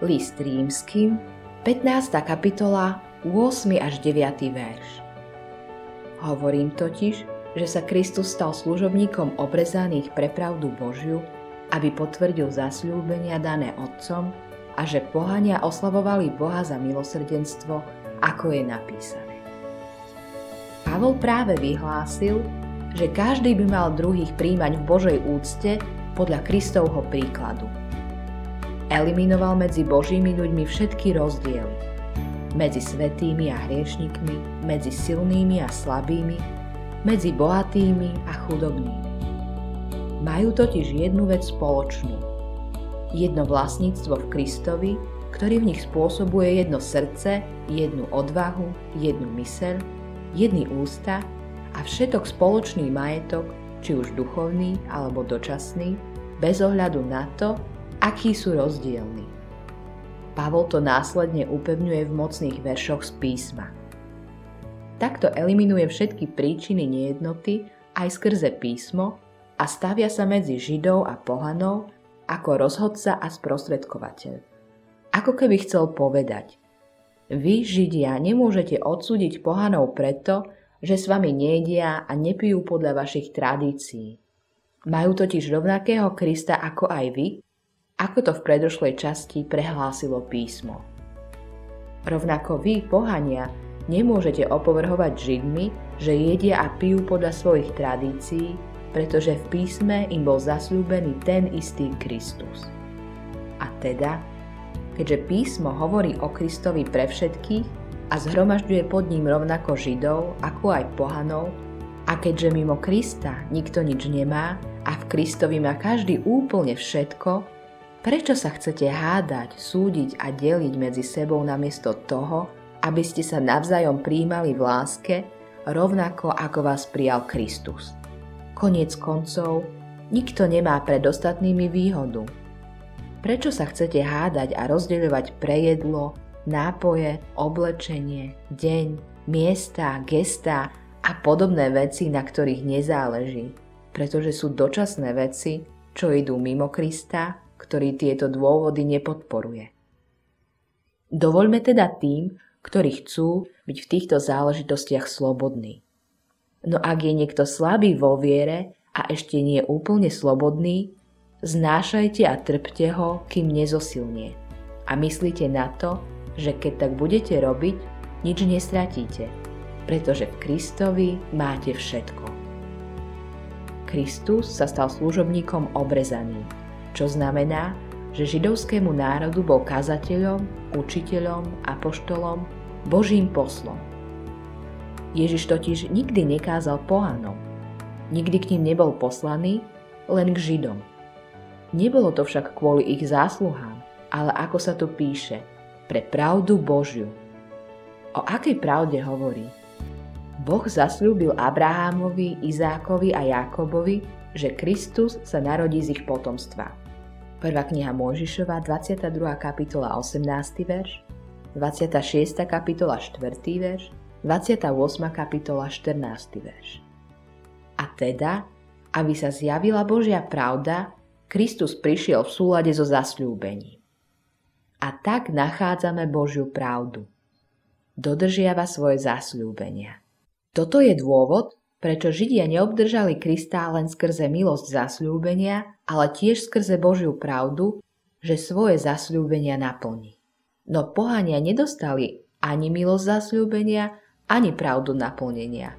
List rímským, 15. kapitola, 8. až 9. verš. Hovorím totiž, že sa Kristus stal služobníkom obrezaných pre pravdu Božiu, aby potvrdil zasľúbenia dané Otcom a že pohania oslavovali Boha za milosrdenstvo, ako je napísané. Pavol práve vyhlásil, že každý by mal druhých príjmať v Božej úcte podľa Kristovho príkladu. Eliminoval medzi Božími ľuďmi všetky rozdiely. Medzi svetými a hriešnikmi, medzi silnými a slabými, medzi bohatými a chudobnými. Majú totiž jednu vec spoločnú. Jedno vlastníctvo v Kristovi, ktorý v nich spôsobuje jedno srdce, jednu odvahu, jednu myseľ, jedny ústa a všetok spoločný majetok, či už duchovný alebo dočasný, bez ohľadu na to, akí sú rozdielni. Pavol to následne upevňuje v mocných veršoch z písma. Takto eliminuje všetky príčiny nejednoty aj skrze písmo a stavia sa medzi Židov a pohanov ako rozhodca a sprostredkovateľ. Ako keby chcel povedať, vy, Židia, nemôžete odsúdiť pohanov preto, že s vami nejedia a nepijú podľa vašich tradícií. Majú totiž rovnakého Krista ako aj vy, ako to v predošlej časti prehlásilo písmo. Rovnako vy, pohania, nemôžete opovrhovať Židmi, že jedia a pijú podľa svojich tradícií, pretože v písme im bol zasľúbený ten istý Kristus. A teda keďže písmo hovorí o Kristovi pre všetkých a zhromažďuje pod ním rovnako Židov, ako aj pohanov, a keďže mimo Krista nikto nič nemá a v Kristovi má každý úplne všetko, prečo sa chcete hádať, súdiť a deliť medzi sebou namiesto toho, aby ste sa navzájom príjmali v láske, rovnako ako vás prijal Kristus. Koniec koncov, nikto nemá pred ostatnými výhodu, Prečo sa chcete hádať a rozdeľovať pre jedlo, nápoje, oblečenie, deň, miesta, gesta a podobné veci, na ktorých nezáleží, pretože sú dočasné veci, čo idú mimo Krista, ktorý tieto dôvody nepodporuje. Dovoľme teda tým, ktorí chcú byť v týchto záležitostiach slobodní. No ak je niekto slabý vo viere a ešte nie úplne slobodný, Znášajte a trpte ho, kým nezosilnie. A myslíte na to, že keď tak budete robiť, nič nestratíte, pretože v Kristovi máte všetko. Kristus sa stal služobníkom obrezaný, čo znamená, že židovskému národu bol kazateľom, učiteľom, apoštolom, Božím poslom. Ježiš totiž nikdy nekázal pohanom. Nikdy k ním nebol poslaný, len k Židom. Nebolo to však kvôli ich zásluhám, ale ako sa tu píše, pre pravdu Božiu. O akej pravde hovorí? Boh zasľúbil Abrahámovi, Izákovi a Jákobovi, že Kristus sa narodí z ich potomstva. Prvá kniha Mojžišova, 22. kapitola 18. verš, 26. kapitola 4. verš, 28. kapitola 14. verš. A teda, aby sa zjavila Božia pravda, Kristus prišiel v súlade so zasľúbením. A tak nachádzame Božiu pravdu. Dodržiava svoje zasľúbenia. Toto je dôvod, prečo Židia neobdržali Krista len skrze milosť zasľúbenia, ale tiež skrze Božiu pravdu, že svoje zasľúbenia naplní. No pohania nedostali ani milosť zasľúbenia, ani pravdu naplnenia,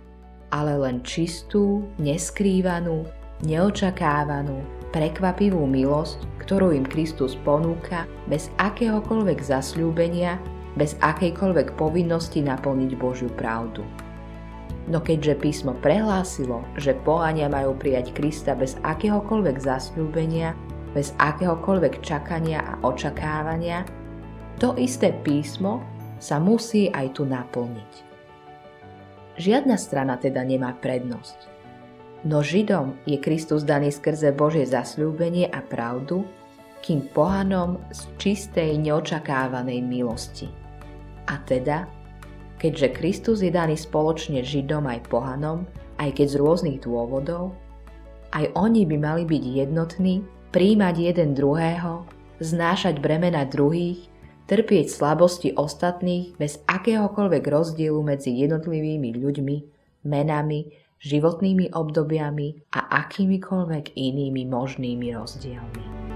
ale len čistú, neskrývanú, neočakávanú, prekvapivú milosť, ktorú im Kristus ponúka bez akéhokoľvek zasľúbenia, bez akejkoľvek povinnosti naplniť Božiu pravdu. No keďže písmo prehlásilo, že pohania majú prijať Krista bez akéhokoľvek zasľúbenia, bez akéhokoľvek čakania a očakávania, to isté písmo sa musí aj tu naplniť. Žiadna strana teda nemá prednosť. No Židom je Kristus daný skrze Božie zasľúbenie a pravdu, kým pohanom z čistej neočakávanej milosti. A teda, keďže Kristus je daný spoločne Židom aj pohanom, aj keď z rôznych dôvodov, aj oni by mali byť jednotní, príjmať jeden druhého, znášať bremena druhých trpieť slabosti ostatných bez akéhokoľvek rozdielu medzi jednotlivými ľuďmi, menami, životnými obdobiami a akýmikoľvek inými možnými rozdielmi.